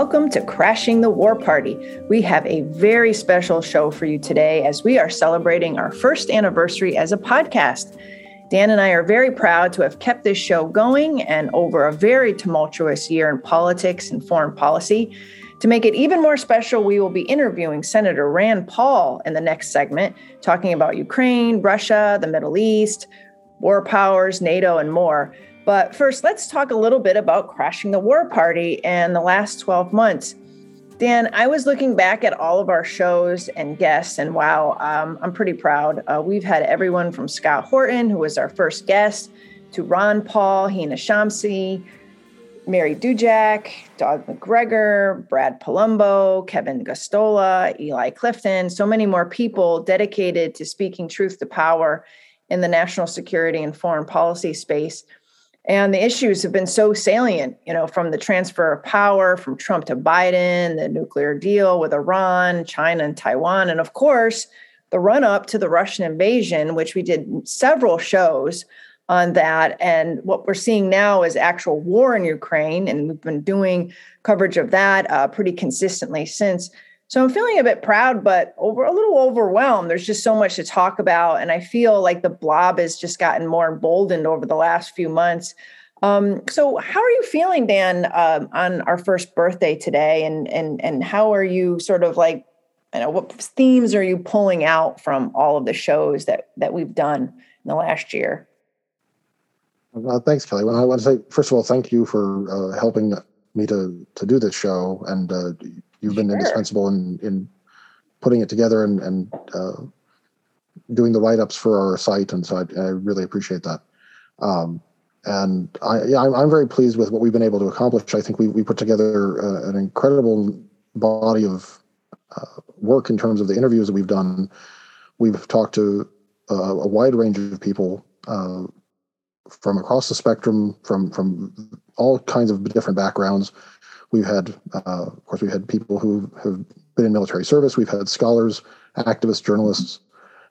welcome to Crashing the War Party. We have a very special show for you today as we are celebrating our first anniversary as a podcast. Dan and I are very proud to have kept this show going and over a very tumultuous year in politics and foreign policy. To make it even more special, we will be interviewing Senator Rand Paul in the next segment, talking about Ukraine, Russia, the Middle East, war powers, NATO, and more. But first, let's talk a little bit about crashing the war party and the last 12 months. Dan, I was looking back at all of our shows and guests, and wow, um, I'm pretty proud. Uh, we've had everyone from Scott Horton, who was our first guest, to Ron Paul, Hina Shamsi, Mary Dudziak, Doug Macgregor, Brad Polumbo, Kevin Gosztola, Eli Clifton, so many more people dedicated to speaking truth to power in the national security and foreign policy space. And the issues have been so salient, you know, from the transfer of power from Trump to Biden, the nuclear deal with Iran, China, and Taiwan, and of course, the run up to the Russian invasion, which we did several shows on that. And what we're seeing now is actual war in Ukraine. And we've been doing coverage of that uh, pretty consistently since. So I'm feeling a bit proud, but over a little overwhelmed. There's just so much to talk about, and I feel like the blob has just gotten more emboldened over the last few months. Um, so, how are you feeling, Dan, um, on our first birthday today, and and and how are you sort of like, you know, what themes are you pulling out from all of the shows that that we've done in the last year? Uh, thanks, Kelly. Well, I want to say first of all, thank you for uh, helping me to to do this show, and uh, You've been sure. indispensable in in putting it together and and uh, doing the write ups for our site, and so I, I really appreciate that. Um, and I, yeah, I'm, I'm, very pleased with what we've been able to accomplish. I think we we put together uh, an incredible body of uh, work in terms of the interviews that we've done. We've talked to uh, a wide range of people uh, from across the spectrum, from from all kinds of different backgrounds, We've had, uh, of course, we've had people who have been in military service. We've had scholars, activists, journalists,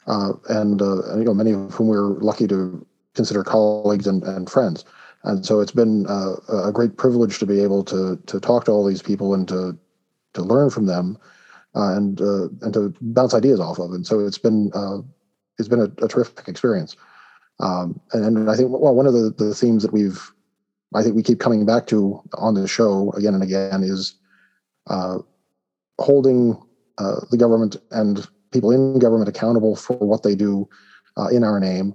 uh, and, uh, you know many of whom we're lucky to consider colleagues and, and friends. And so it's been uh, a great privilege to be able to to talk to all these people and to to learn from them uh, and and to bounce ideas off of. And so it's been it's been a, a terrific experience. Um, and, and, I think well, one of the, the themes that we've I think we keep coming back to on the show again and again is uh, holding uh, the government and people in government accountable for what they do uh, in our name,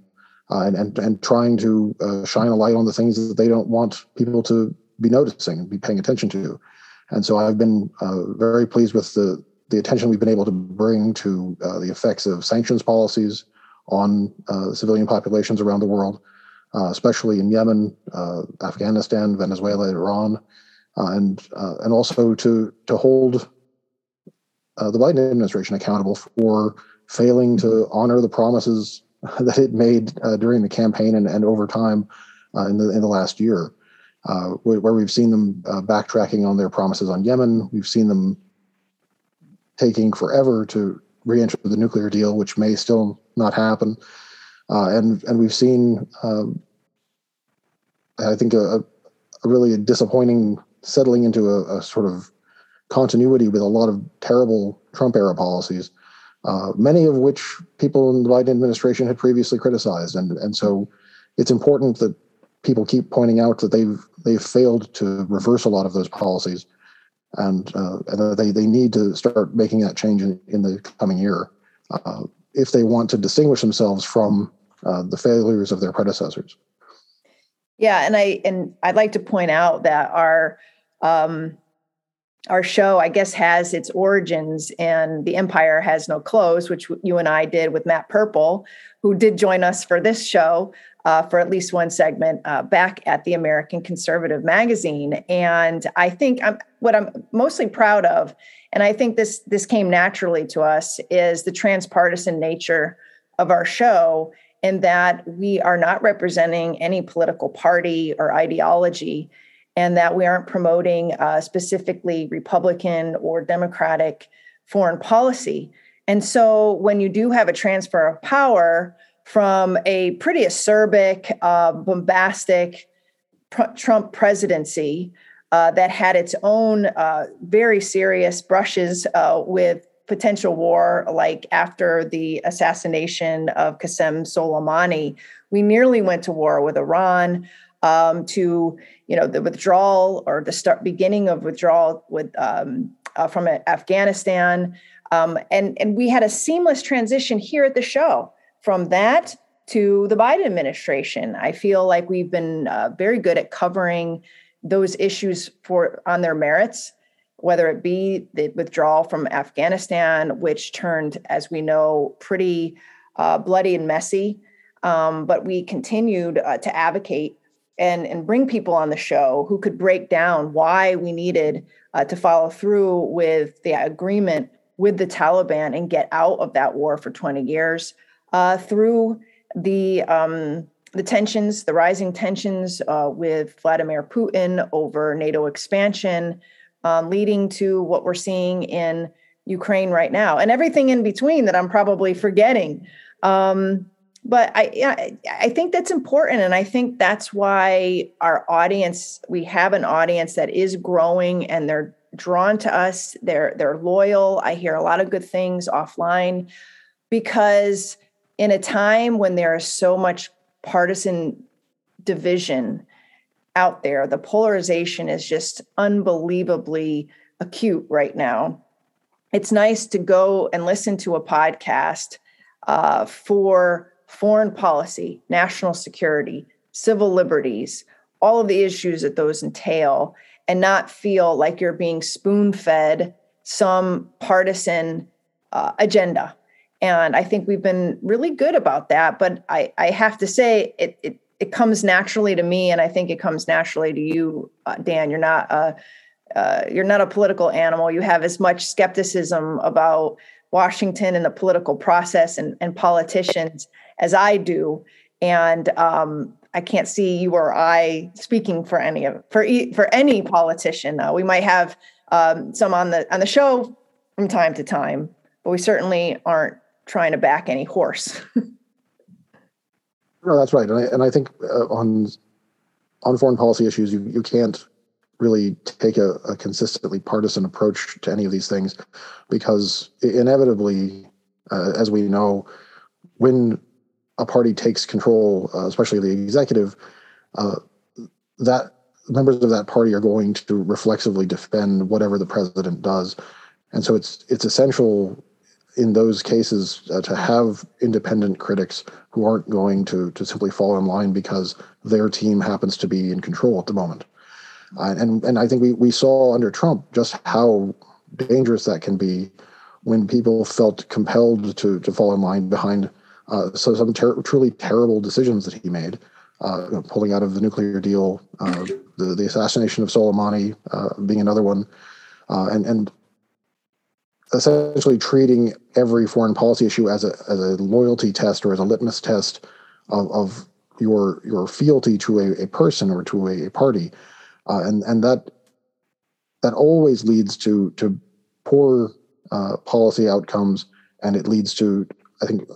uh, and, and and trying to uh, shine a light on the things that they don't want people to be noticing and be paying attention to. And so I've been uh, very pleased with the the attention we've been able to bring to the effects of sanctions policies on civilian populations around the world uh, especially in Yemen, uh, Afghanistan, Venezuela, Iran, uh, and uh, and also to to hold uh, the Biden administration accountable for failing to honor the promises that it made during the campaign and, and over time in the in the last year, where we've seen them backtracking on their promises on Yemen, we've seen them taking forever to re-enter the nuclear deal, which may still not happen. Uh, and and we've seen, um, I think, a, a, really disappointing settling into a, a, sort of continuity with a lot of terrible Trump era policies, uh, many of which people in the Biden administration had previously criticized, and and so it's important that people keep pointing out that they've they've failed to reverse a lot of those policies, and uh, and they they need to start making that change in, in the coming year. Uh, if they want to distinguish themselves from uh, the failures of their predecessors. Yeah, and I and I'd like to point out that our um, our show, I guess, has its origins in The Empire Has No Clothes, which you and I did with Matt Purple, who did join us for this show uh, for at least one segment uh, back at the American Conservative magazine. And I think I'm, what I'm mostly proud of, and I think this this came naturally to us, is the transpartisan nature of our show and that we are not representing any political party or ideology, and that we aren't promoting uh, specifically Republican or Democratic foreign policy. And so when you do have a transfer of power from a pretty acerbic, uh, bombastic pr- Trump presidency uh, that had its own uh, very serious brushes uh, with potential war, like after the assassination of Qasem Soleimani. We nearly went to war with Iran. Um, to you know the withdrawal or the start beginning of withdrawal with um, uh, from Afghanistan, um, and and we had a seamless transition here at the show from that to the Biden administration. I feel like we've been uh, very good at covering those issues for on their merits, whether it be the withdrawal from Afghanistan, which turned, as we know, pretty uh, bloody and messy. Um, but we continued uh, to advocate and, and bring people on the show who could break down why we needed uh, to follow through with the agreement with the Taliban and get out of that war for 20 years uh, through the um, the tensions, the rising tensions uh, with Vladimir Putin over NATO expansion, um, leading to what we're seeing in Ukraine right now, and everything in between that I'm probably forgetting. Um, but I, I think that's important, and I think that's why our audience, we have an audience that is growing, and they're drawn to us. They're they're loyal. I hear a lot of good things offline because in a time when there is so much partisan division out there, the polarization is just unbelievably acute right now. It's nice to go and listen to a podcast uh, for foreign policy, national security, civil liberties, all of the issues that those entail, and not feel like you're being spoon fed some partisan uh, agenda and I think we've been really good about that. But I, I have to say, it, it, it comes naturally to me, and I think it comes naturally to you, uh, Dan. You're not a uh, you're not a political animal. You have as much skepticism about Washington and the political process and, and politicians as I do. And um, I can't see you or I speaking for any of for for any politician. Uh, we might have um, some on the on the show from time to time, but we certainly aren't trying to back any horse. no, that's right, and I, and I think uh, on on foreign policy issues, you you can't really take a, a, consistently partisan approach to any of these things because inevitably, uh, as we know, when a party takes control, uh, especially the executive, uh, that members of that party are going to reflexively defend whatever the president does, and so it's it's essential in those cases uh, to have independent critics who aren't going to to simply fall in line because their team happens to be in control at the moment. Uh, and and I think we we saw under Trump just how dangerous that can be when people felt compelled to to fall in line behind uh, so some ter- truly terrible decisions that he made, uh, pulling out of the nuclear deal, uh, the the assassination of Soleimani uh, being another one, uh, and and essentially treating every foreign policy issue as a as a loyalty test or as a litmus test of, of your your fealty to a, a person or to a, a party, uh, and and that that always leads to to poor uh, policy outcomes, and it leads to I think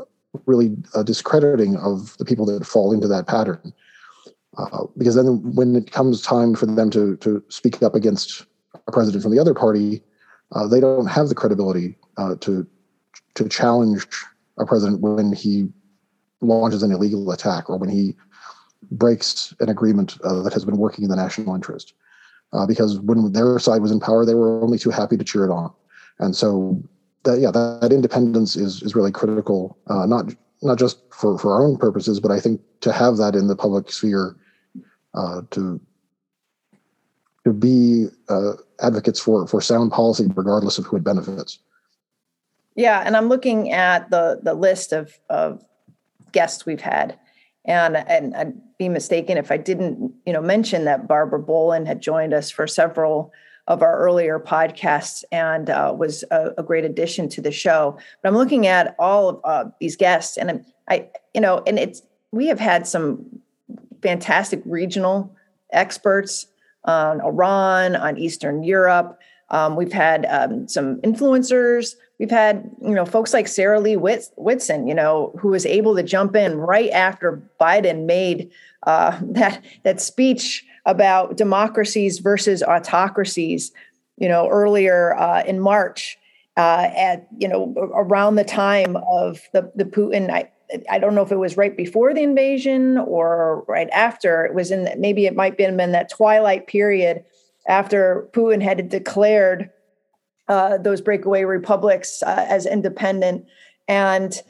really a discrediting of the people that fall into that pattern. Uh, because then when it comes time for them to to speak up against a president from the other party, uh, they don't have the credibility uh, to to challenge a president when he launches an illegal attack or when he breaks an agreement uh, that has been working in the national interest. Uh, because when their side was in power, they were only too happy to cheer it on, and so that yeah, that, that independence is is really critical. Uh, not not just for for our own purposes, but I think to have that in the public sphere uh, to to be uh, advocates for for sound policy, regardless of who it benefits. Yeah, and I'm looking at the the list of of guests we've had, and and I'd be mistaken if I didn't you know mention that Barbara Boland had joined us for several of our earlier podcasts and uh, was a, a, great addition to the show. But I'm looking at all of uh, these guests, and I you know, and it's we have had some fantastic regional experts on Iran, on Eastern Europe. Um, we've had um, some influencers. We've had, you know, folks like Sarah Leah Whitson, you know, who was able to jump in right after Biden made uh, that that speech about democracies versus autocracies, you know, earlier uh, in March, uh, at you know around the time of the the Putin. I, don't know if it was right before the invasion or right after. It was in maybe it might have been in that twilight period after Putin had declared uh, those breakaway republics uh, as independent and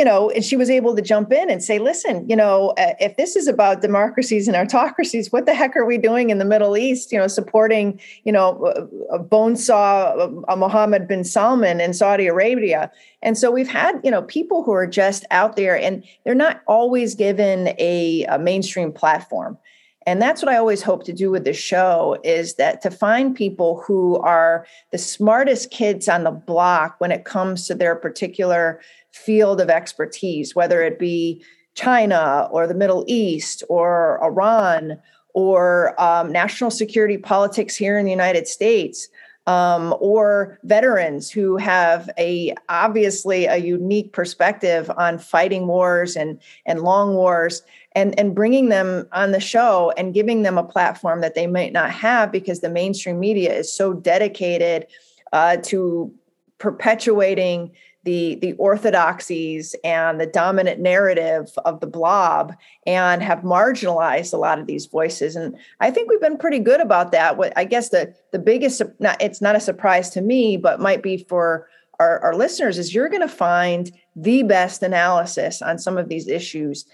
you know, and she was able to jump in and say, listen, you know, if this is about democracies and autocracies, what the heck are we doing in the Middle East, you know, supporting, you know, a bone saw uh, Mohammed bin Salman in Saudi Arabia. And so we've had, you know, people who are just out there and they're not always given a, a mainstream platform. And that's what I always hope to do with the show is that to find people who are the smartest kids on the block when it comes to their particular field of expertise, whether it be China or the Middle East or Iran or um, national security politics here in the United States. Um, or veterans who have a obviously a unique perspective on fighting wars and and long wars and and bringing them on the show and giving them a platform that they might not have because the mainstream media is so dedicated uh, to perpetuating the the orthodoxies and the dominant narrative of the blob and have marginalized a lot of these voices. And i think we've been pretty good about that. What i guess the the biggest not, it's not a surprise to me but might be for our, our listeners is you're going to find the best analysis on some of these issues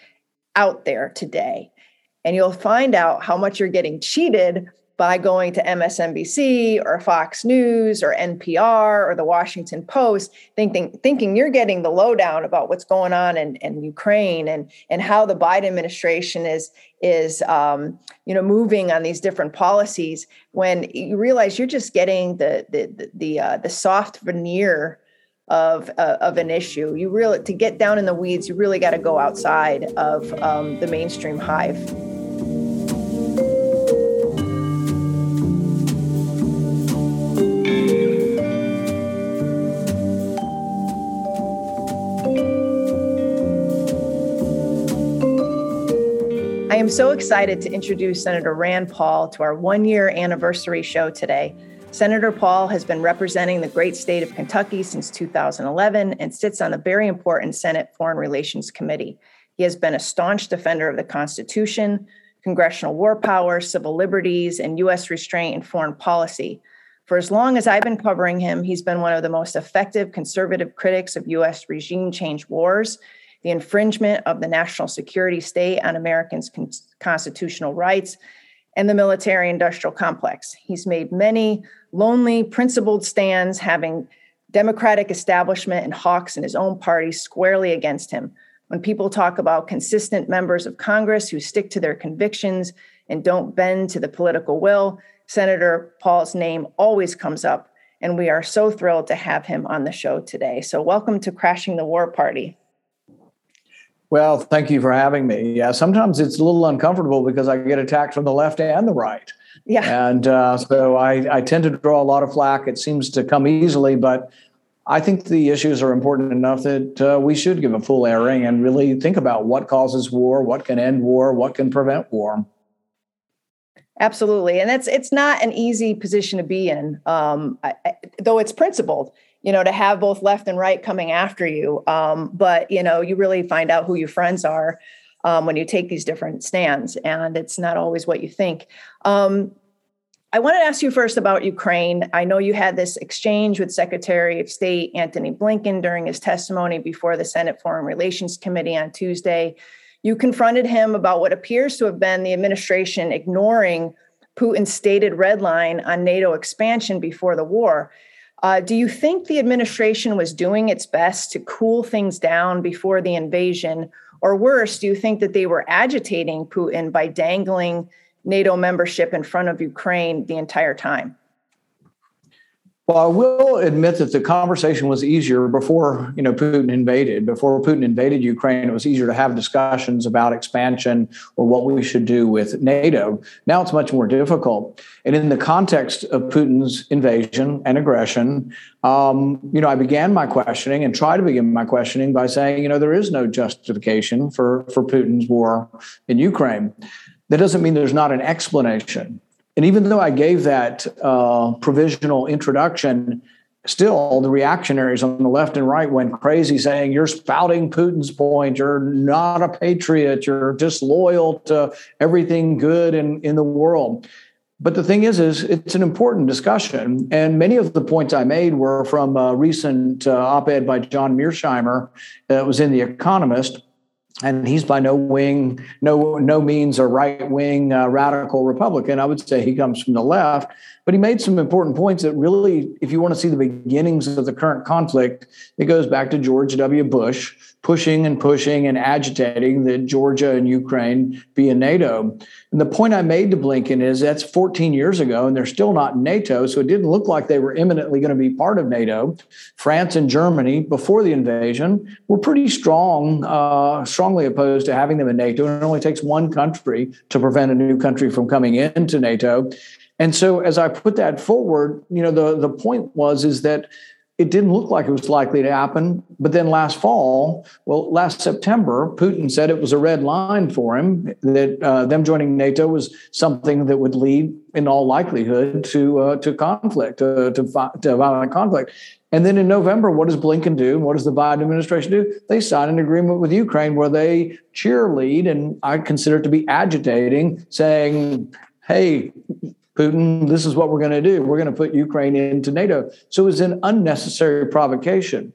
out there today. And you'll find out how much you're getting cheated by going to MSNBC or Fox News or NPR or the Washington Post, thinking thinking you're getting the lowdown about what's going on in, in Ukraine and and how the Biden administration is is um, you know moving on these different policies. When you realize you're just getting the the the uh, the soft veneer of uh, of an issue. You really to get down in the weeds. You really got to go outside of um, the mainstream hive. I am so excited to introduce Senator Rand Paul to our one year anniversary show today. Senator Paul has been representing the great state of Kentucky since 2011 and sits on a very important Senate Foreign Relations Committee. He has been a staunch defender of the Constitution, congressional war power, civil liberties, and U.S. restraint in foreign policy. For as long as I've been covering him, he's been one of the most effective conservative critics of U.S. regime change wars the infringement of the national security state on Americans' con- constitutional rights, and the military industrial complex. He's made many lonely, principled stands, having Democratic establishment and hawks in his own party squarely against him. When people talk about consistent members of Congress who stick to their convictions and don't bend to the political will, Senator Paul's name always comes up. And we are so thrilled to have him on the show today. So, welcome to Crashing the War Party. Well, thank you for having me. Yeah, sometimes it's a little uncomfortable because I get attacked from the left and the right. Yeah. And uh, so I, I tend to draw a lot of flack. It seems to come easily, but I think the issues are important enough that uh, we should give a full airing and really think about what causes war, what can end war, what can prevent war. Absolutely, and that's it's not an easy position to be in, um, I, I, though it's principled you know, to have both left and right coming after you. Um, but, you know, you really find out who your friends are um, when you take these different stands, and it's not always what you think. Um, I wanted to ask you first about Ukraine. I know you had this exchange with Secretary of State Antony Blinken during his testimony before the Senate Foreign Relations Committee on Tuesday. You confronted him about what appears to have been the administration ignoring Putin's stated red line on NATO expansion before the war. Uh, do you think the administration was doing its best to cool things down before the invasion? Or worse, do you think that they were agitating Putin by dangling NATO membership in front of Ukraine the entire time? Well, I will admit that the conversation was easier before you know Putin invaded. Before Putin invaded Ukraine, it was easier to have discussions about expansion or what we should do with NATO. Now it's much more difficult. And in the context of Putin's invasion and aggression, um, you know, I began my questioning and try to begin my questioning by saying, you know, there is no justification for for Putin's war in Ukraine. that doesn't mean there's not an explanation. And even though I gave that uh, provisional introduction, still the reactionaries on the left and right went crazy saying you're spouting Putin's point, you're not a patriot, you're disloyal to everything good in, in the world. But the thing is, is it's an important discussion, and many of the points I made were from a recent uh, op-ed by John Mearsheimer that was in The Economist, and he's by no wing, no no means a right wing uh, radical Republican. I would say he comes from the left, but he made some important points that really, if you want to see the beginnings of the current conflict, it goes back to George W. Bush pushing and pushing and agitating that Georgia and Ukraine be in NATO. And the point I made to Blinken is that's 14 years ago, and they're still not in NATO. So it didn't look like they were imminently going to be part of NATO. France and Germany, before the invasion, were pretty strong, uh, strongly opposed to having them in NATO. And it only takes one country to prevent a new country from coming into NATO. And so as I put that forward, you know, the, the point was is that it didn't look like it was likely to happen. But then last fall, well, last September, Putin said it was a red line for him that uh, them joining NATO was something that would lead, in all likelihood, to uh, to conflict, uh, to, to violent conflict. And then in November, what does Blinken do? What does the Biden administration do? They sign an agreement with Ukraine where they cheerlead, and I consider it to be agitating, saying, hey, Putin, this is what we're going to do. We're going to put Ukraine into NATO. So it was an unnecessary provocation.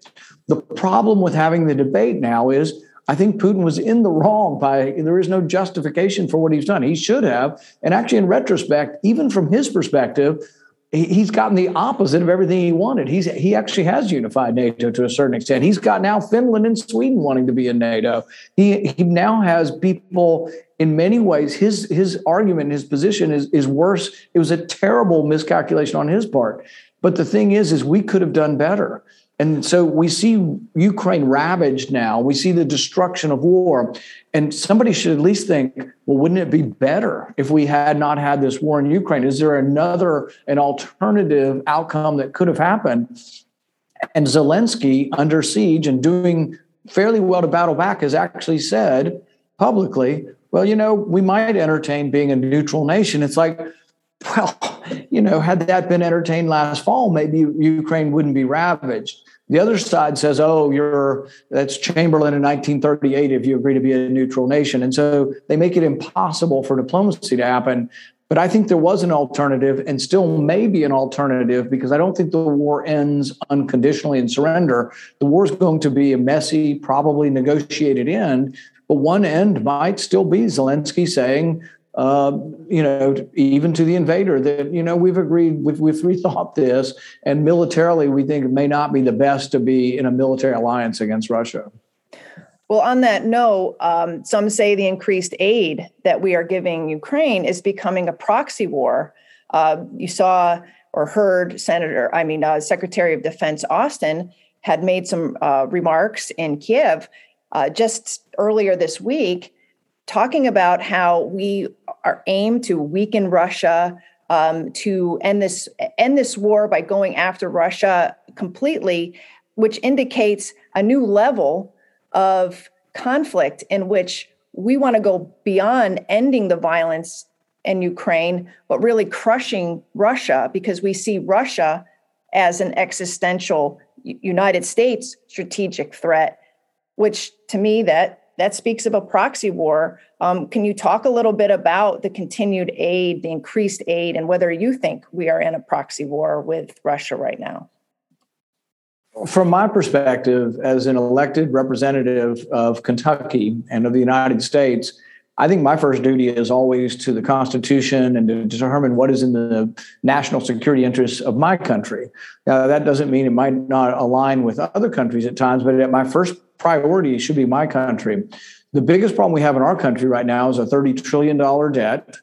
The problem with having the debate now is I think Putin was in the wrong by there is no justification for what he's done. He should have. And actually, in retrospect, even from his perspective, he's gotten the opposite of everything he wanted. He's he actually has unified NATO to a certain extent. He's got now Finland and Sweden wanting to be in NATO. He he now has people in many ways his his argument his position is is worse. It was a terrible miscalculation on his part. But the thing is is we could have done better. And so we see Ukraine ravaged now. We see the destruction of war. And somebody should at least think, well, wouldn't it be better if we had not had this war in Ukraine? Is there another, an alternative outcome that could have happened? And Zelensky, under siege and doing fairly well to battle back, has actually said publicly, well, you know, we might entertain being a neutral nation. It's like, well, you know, had that been entertained last fall, maybe Ukraine wouldn't be ravaged. The other side says, "Oh, you're that's Chamberlain in 1938 if you agree to be a neutral nation," and so they make it impossible for diplomacy to happen. But I think there was an alternative, and still may be an alternative, because I don't think the war ends unconditionally in surrender. The war is going to be a messy, probably negotiated end. But one end might still be Zelensky saying, uh, you know, even to the invader that, you know, we've agreed, we've, we've rethought this, and militarily, we think it may not be the best to be in a military alliance against Russia. Well, on that note, um, some say the increased aid that we are giving Ukraine is becoming a proxy war. Uh, you saw or heard Senator, I mean, uh, Secretary of Defense Austin had made some uh, remarks in Kiev uh, just earlier this week talking about how we are aimed to weaken Russia, um, to end this end this war by going after Russia completely, which indicates a new level of conflict in which we want to go beyond ending the violence in Ukraine, but really crushing Russia because we see Russia as an existential United States strategic threat, which to me that that speaks of a proxy war. Um, can you talk a little bit about the continued aid, the increased aid, and whether you think we are in a proxy war with Russia right now? From my perspective, as an elected representative of Kentucky and of the United States, I think my first duty is always to the Constitution and to determine what is in the national security interests of my country. Now, that doesn't mean it might not align with other countries at times, but at my first priority should be my country. The biggest problem we have in our country right now is a $30 trillion debt.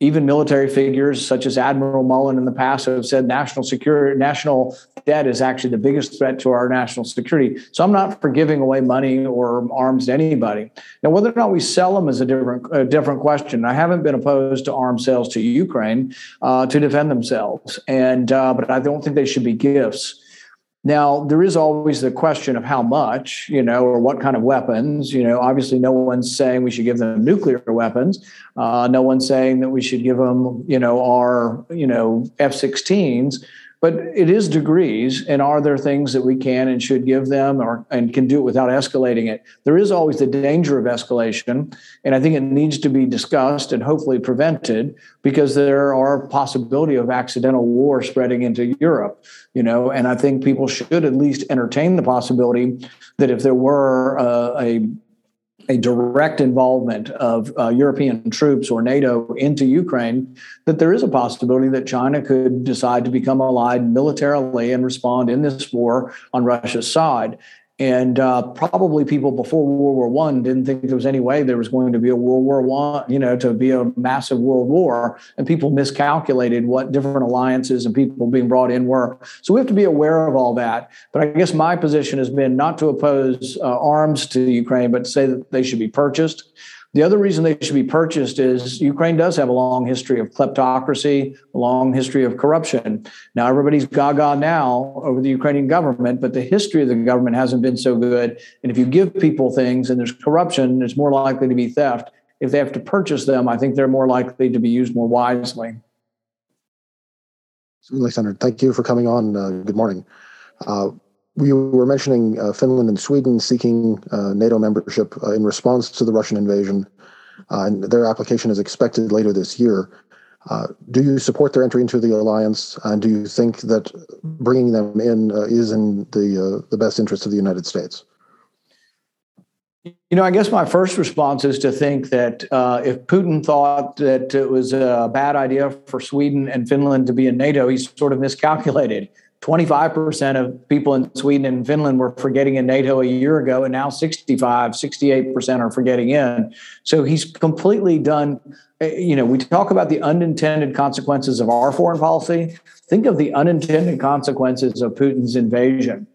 Even military figures such as Admiral Mullen in the past have said national security, national debt is actually the biggest threat to our national security. So I'm not for giving away money or arms to anybody. Now, whether or not we sell them is a different, a different question. I haven't been opposed to arms sales to Ukraine uh, to defend themselves, and uh, but I don't think they should be gifts. Now, there is always the question of how much, you know, or what kind of weapons. You know, obviously, no one's saying we should give them nuclear weapons. Uh, no one's saying that we should give them, you know, our, you know, F 16s but it is degrees and are there things that we can and should give them or and can do it without escalating it? There is always the danger of escalation and i think it needs to be discussed and hopefully prevented because there are possibility of accidental war spreading into europe you know? And i think people should at least entertain the possibility that if there were uh, a a direct involvement of uh, European troops or NATO into Ukraine, that there is a possibility that China could decide to become allied militarily and respond in this war on Russia's side. And uh, probably people before World War One didn't think there was any way there was going to be a World War One, you know, to be a massive world war. And people miscalculated what different alliances and people being brought in were. So we have to be aware of all that. But I guess my position has been not to oppose uh, arms to Ukraine, but to say that they should be purchased. The other reason they should be purchased is Ukraine does have a long history of kleptocracy, a long history of corruption. Now, everybody's gaga now over the Ukrainian government, but the history of the government hasn't been so good. And if you give people things and there's corruption, it's more likely to be theft. If they have to purchase them, I think they're more likely to be used more wisely. Alexander, thank you for coming on. Uh, good morning. Uh, we were mentioning uh, Finland and Sweden seeking uh, NATO membership uh, in response to the Russian invasion, uh, and their application is expected later this year. Uh, do you support their entry into the alliance, and do you think that bringing them in uh, is in the the best interest of the United States? You know, I guess my first response is to think that if Putin thought that it was a bad idea for Sweden and Finland to be in NATO, he's sort of miscalculated 25% of people in Sweden and Finland were forgetting in NATO a year ago, and now 65, 68% are forgetting in. So he's completely done. Eh, you know, we talk about the unintended consequences of our foreign policy. Think of the unintended consequences of Putin's invasion.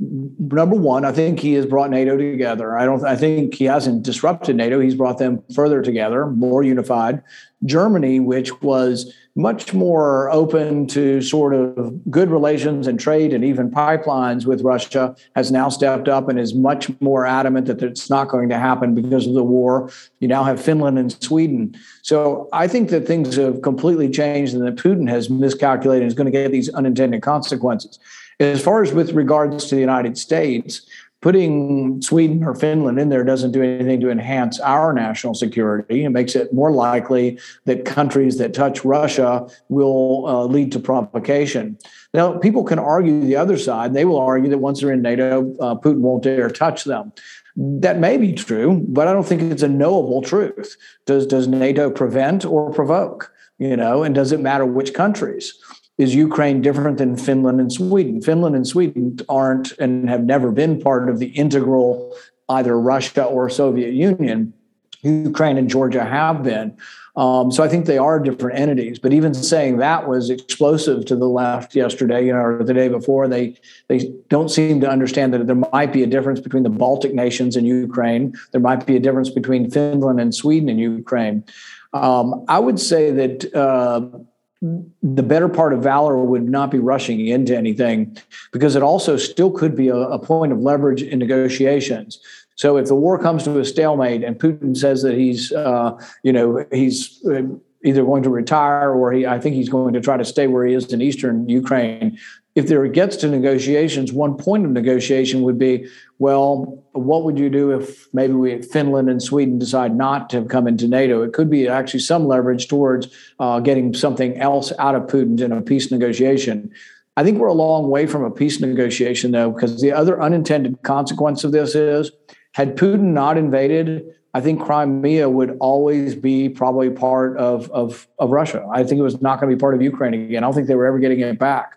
Number one, I think he has brought NATO together. I don't. I think he hasn't disrupted NATO. He's brought them further together, more unified. Germany, which was much more open to sort of good relations and trade and even pipelines with Russia, has now stepped up and is much more adamant that it's not going to happen because of the war. You now have Finland and Sweden. So I think that things have completely changed and that Putin has miscalculated and is going to get these unintended consequences. As far as with regards to the United States, putting Sweden or Finland in there doesn't do anything to enhance our national security. It makes it more likely that countries that touch Russia will uh, lead to provocation. Now, people can argue the other side. They will argue that once they're in NATO, uh, Putin won't dare touch them. That may be true, but I don't think it's a knowable truth. Does does NATO prevent or provoke? You know, and does it matter which countries? Is Ukraine different than Finland and Sweden? Finland and Sweden aren't and have never been part of the integral either Russia or Soviet Union. Ukraine and Georgia have been. Um, so I think they are different entities. But even saying that was explosive to the left yesterday, you know, or the day before. They they don't seem to understand that there might be a difference between the Baltic nations and Ukraine. There might be a difference between Finland and Sweden and Ukraine. Um, I would say that. Uh, the better part of valor would not be rushing into anything because it also still could be a, a, point of leverage in negotiations. So if the war comes to a stalemate and Putin says that he's, uh, you know, he's uh, either going to retire or he, I think he's going to try to stay where he is in eastern Ukraine, if there gets to negotiations, one point of negotiation would be, well, what would you do if maybe we Finland and Sweden decide not to come into NATO? It could be actually some leverage towards uh, getting something else out of Putin in a peace negotiation. I think we're a long way from a peace negotiation, though, because the other unintended consequence of this is had Putin not invaded, I think Crimea would always be probably part of, of, of Russia. I think it was not going to be part of Ukraine again. I don't think they were ever getting it back.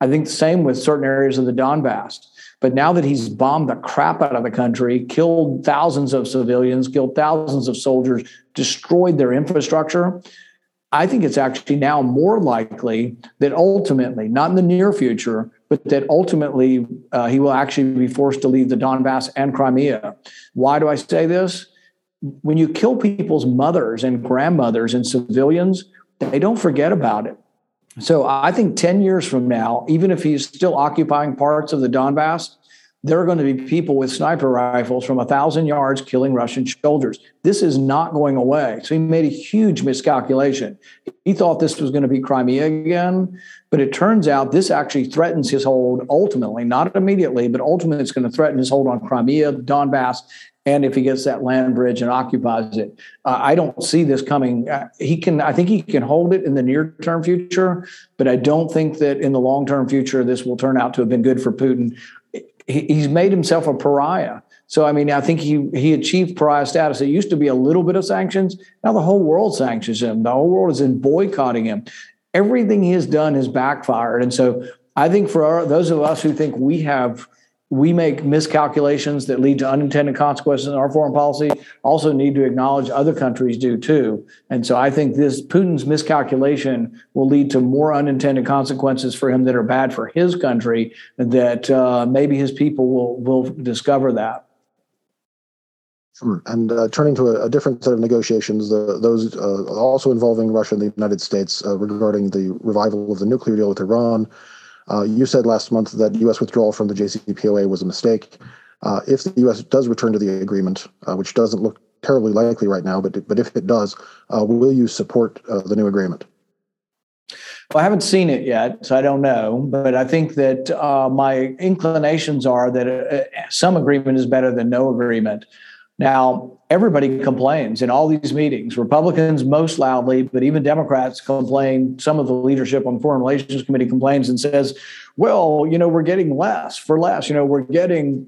I think the same with certain areas of the Donbass. But now that he's bombed the crap out of the country, killed thousands of civilians, killed thousands of soldiers, destroyed their infrastructure, I think it's actually now more likely that ultimately, not in the near future, but that ultimately uh, he will actually be forced to leave the Donbass and Crimea. Why do I say this? When you kill people's mothers and grandmothers and civilians, they don't forget about it So I think 10 years from now, even if he's still occupying parts of the Donbass, there are going to be people with sniper rifles from a thousand yards killing Russian soldiers. This is not going away. So he made a huge miscalculation. He thought this was going to be Crimea again, but it turns out this actually threatens his hold ultimately, not immediately, but ultimately it's going to threaten his hold on Crimea, Donbass, and if he gets that land bridge and occupies it. Uh, I don't see this coming. Uh, he can, I think he can hold it in the near term future, but I don't think that in the long term future this will turn out to have been good for Putin he's made himself a pariah. So I mean, I think he he achieved pariah status. It used to be a little bit of sanctions. Now the whole world sanctions him. The whole world is in boycotting him. Everything he has done has backfired. And so I think for our, those of us who think we have we make miscalculations that lead to unintended consequences in our foreign policy also need to acknowledge other countries do too and so i think this putin's miscalculation will lead to more unintended consequences for him that are bad for his country that uh, maybe his people will will discover that Sure. And uh, turning to a, a, different set of negotiations, uh, those also involving Russia and the United States uh, regarding the revival of the nuclear deal with Iran. Uh, you said last month that U.S. withdrawal from the JCPOA was a mistake. Uh, if the U.S. does return to the agreement, uh, which doesn't look terribly likely right now, but but if it does, uh, will you support uh, the new agreement? Well, I haven't seen it yet, so I don't know. But I think that uh, my inclinations are that some agreement is better than no agreement. Now, everybody complains in all these meetings. Republicans most loudly, but even Democrats complain. Some of the leadership on Foreign Relations Committee complains and says, well, you know, we're getting less for less. You know, we're getting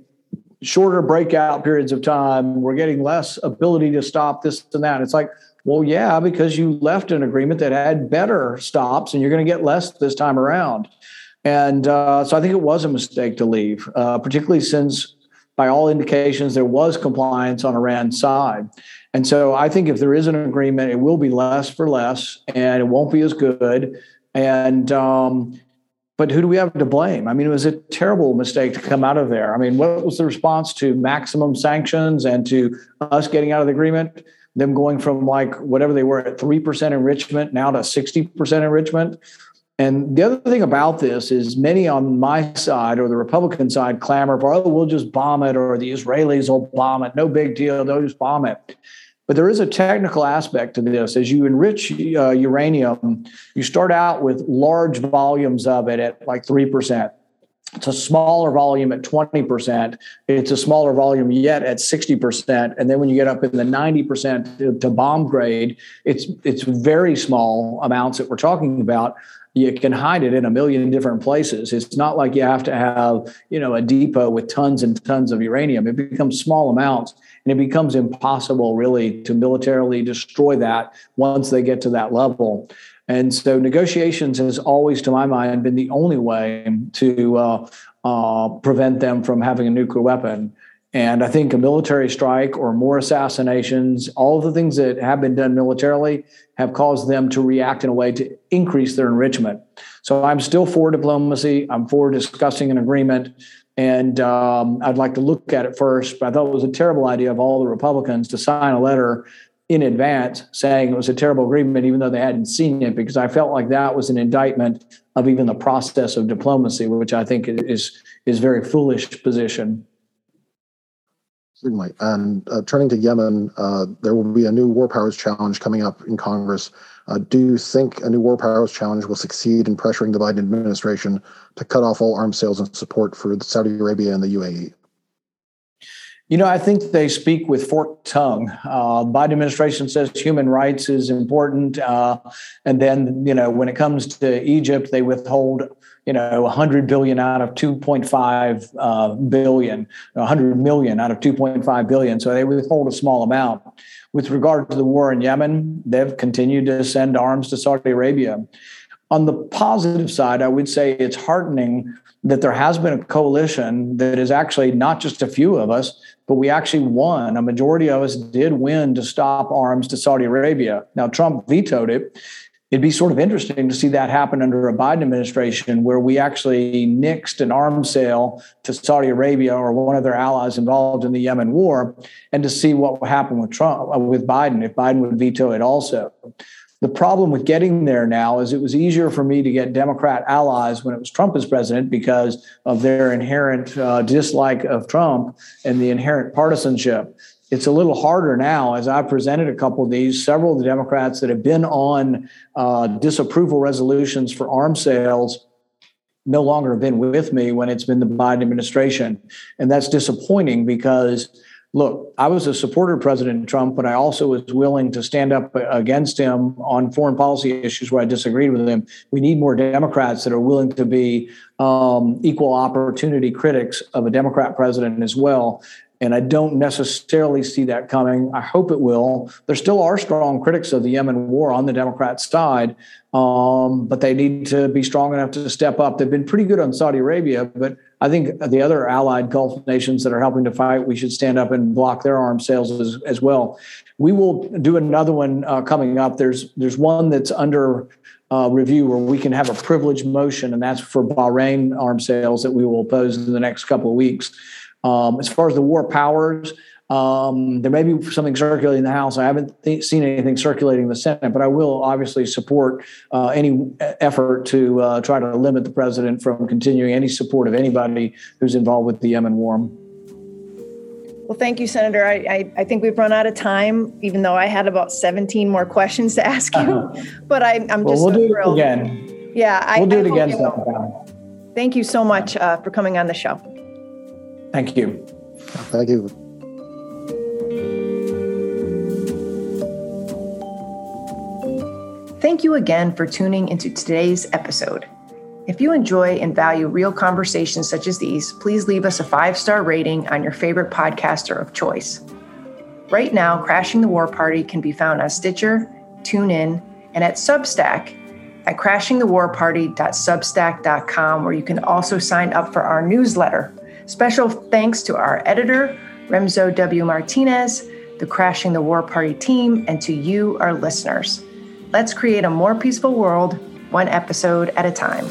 shorter breakout periods of time. We're getting less ability to stop this and that. It's like, well, yeah, because you left an agreement that had better stops and you're going to get less this time around. And uh, so I think it was a mistake to leave, uh, particularly since by all indications, there was compliance on Iran's side. And so I think if there is an agreement, it will be less for less and it won't be as good. And, um, but who do we have to blame? I mean, it was a terrible mistake to come out of there. I mean, what was the response to maximum sanctions and to us getting out of the agreement? Them going from like whatever they were at 3% enrichment now to 60% enrichment. And the other thing about this is many on my side or the Republican side clamor for, oh, we'll just bomb it, or the Israelis will bomb it. No big deal. They'll just bomb it. But there is a technical aspect to this. As you enrich uh, uranium, you start out with large volumes of it at like 3%. It's a smaller volume at 20%. It's a smaller volume yet at 60%. And then when you get up in the 90% to, to bomb grade, it's it's very small amounts that we're talking about you can hide it in a million different places. It's not like you have to have, you know, a depot with tons and tons of uranium. It becomes small amounts and it becomes impossible really to militarily destroy that once they get to that level. And so negotiations has always, to my mind, been the only way to uh, uh, prevent them from having a nuclear weapon. And I think a military strike or more assassinations, all of the things that have been done militarily have caused them to react in a way to increase their enrichment. So I'm still for diplomacy. I'm for discussing an agreement. And um, I'd like to look at it first. But I thought it was a terrible idea of all the Republicans to sign a letter in advance saying it was a terrible agreement, even though they hadn't seen it, because I felt like that was an indictment of even the process of diplomacy, which I think is is very foolish position. Certainly. And uh, turning to Yemen, uh, there will be a new war powers challenge coming up in Congress. Uh, do you think a new war powers challenge will succeed in pressuring the Biden administration to cut off all arms sales and support for Saudi Arabia and the UAE? You know, I think they speak with forked tongue. Uh, Biden administration says human rights is important, uh, and then you know when it comes to Egypt, they withhold you know 100 billion out of 2.5 uh, billion 100 million out of 2.5 billion. So they withhold a small amount. With regard to the war in yemen they've continued to send arms to saudi arabia. On the positive side i would say it's heartening that there has been a coalition that is actually not just a few of us but we actually won. A majority of us did win to stop arms to saudi arabia. Now trump vetoed it it'd be sort of interesting to see that happen under a Biden administration where we actually nixed an arms sale to Saudi Arabia or one of their allies involved in the Yemen war and to see what would happen with Trump uh, with Biden if Biden would veto it also. The problem with getting there now is it was easier for me to get Democrat allies when it was Trump as president because of their inherent uh, dislike of Trump and the inherent partisanship. It's a little harder now as I presented a couple of these. Several of the Democrats that have been on uh, disapproval resolutions for arms sales no longer have been with me when it's been the Biden administration. And that's disappointing because look, I was a supporter of President Trump, but I also was willing to stand up against him on foreign policy issues where I disagreed with him. We need more Democrats that are willing to be um, equal opportunity critics of a Democrat president as well. And I don't necessarily see that coming. I hope it will. There still are strong critics of the Yemen war on the Democrat side, um, but they need to be strong enough to step up. They've been pretty good on Saudi Arabia, but I think the other allied Gulf nations that are helping to fight, we should stand up and block their arms sales as, as well. We will do another one uh, coming up. There's there's one that's under uh, review where we can have a privilege motion, and that's for Bahrain arms sales that we will oppose in the next couple of weeks. Um, as far as the war powers, um, there may be something circulating in the House. I haven't th- seen anything circulating in the Senate, but I will obviously support uh, any effort to uh, try to limit the president from continuing any support of anybody who's involved with the Yemen war. Well, thank you, Senator. I, I, I, think we've run out of time, even though I had about 17 more questions to ask you. Uh-huh. But I, am just well, we'll so do thrilled. It again. Yeah, we'll do it again. Thank you so much uh, for coming on the show. Thank you. Thank you. Thank you again for tuning into today's episode. If you enjoy and value real conversations such as these, please leave us a five star rating on your favorite podcaster of choice. Right now, Crashing the War Party can be found on Stitcher, TuneIn, and at Substack at crashingthewarparty.substack.com, where you can also sign up for our newsletter. Special thanks to our editor, Remzo W. Martinez, the Crashing the War Party team, and to you, our listeners. Let's create a more peaceful world, one episode at a time.